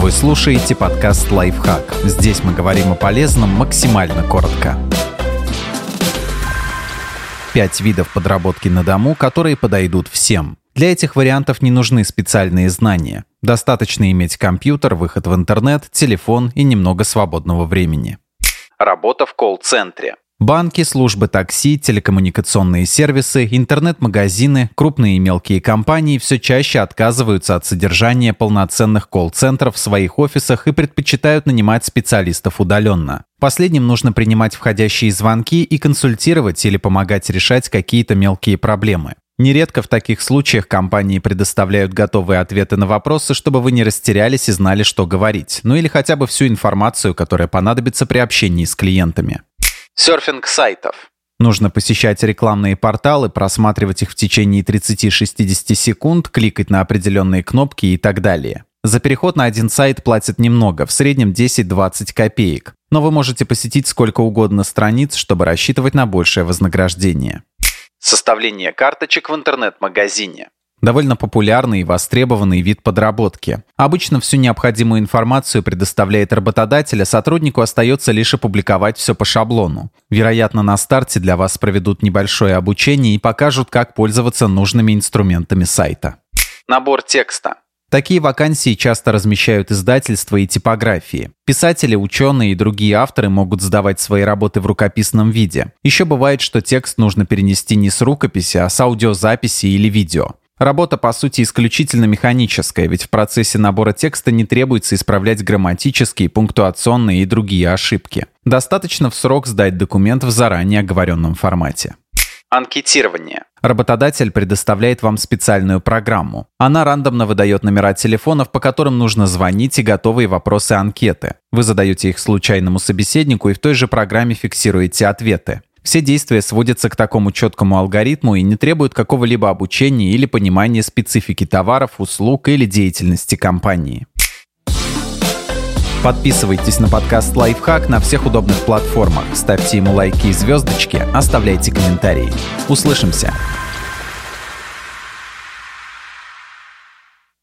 Вы слушаете подкаст «Лайфхак». Здесь мы говорим о полезном максимально коротко. Пять видов подработки на дому, которые подойдут всем. Для этих вариантов не нужны специальные знания. Достаточно иметь компьютер, выход в интернет, телефон и немного свободного времени. Работа в колл-центре. Банки, службы такси, телекоммуникационные сервисы, интернет-магазины, крупные и мелкие компании все чаще отказываются от содержания полноценных колл-центров в своих офисах и предпочитают нанимать специалистов удаленно. Последним нужно принимать входящие звонки и консультировать или помогать решать какие-то мелкие проблемы. Нередко в таких случаях компании предоставляют готовые ответы на вопросы, чтобы вы не растерялись и знали, что говорить, ну или хотя бы всю информацию, которая понадобится при общении с клиентами. Серфинг сайтов. Нужно посещать рекламные порталы, просматривать их в течение 30-60 секунд, кликать на определенные кнопки и так далее. За переход на один сайт платят немного, в среднем 10-20 копеек. Но вы можете посетить сколько угодно страниц, чтобы рассчитывать на большее вознаграждение. Составление карточек в интернет-магазине. Довольно популярный и востребованный вид подработки. Обычно всю необходимую информацию предоставляет работодатель, а сотруднику остается лишь опубликовать все по шаблону. Вероятно, на старте для вас проведут небольшое обучение и покажут, как пользоваться нужными инструментами сайта. Набор текста. Такие вакансии часто размещают издательства и типографии. Писатели, ученые и другие авторы могут сдавать свои работы в рукописном виде. Еще бывает, что текст нужно перенести не с рукописи, а с аудиозаписи или видео. Работа, по сути, исключительно механическая, ведь в процессе набора текста не требуется исправлять грамматические, пунктуационные и другие ошибки. Достаточно в срок сдать документ в заранее оговоренном формате. Анкетирование. Работодатель предоставляет вам специальную программу. Она рандомно выдает номера телефонов, по которым нужно звонить и готовые вопросы анкеты. Вы задаете их случайному собеседнику и в той же программе фиксируете ответы. Все действия сводятся к такому четкому алгоритму и не требуют какого-либо обучения или понимания специфики товаров, услуг или деятельности компании. Подписывайтесь на подкаст «Лайфхак» на всех удобных платформах, ставьте ему лайки и звездочки, оставляйте комментарии. Услышимся!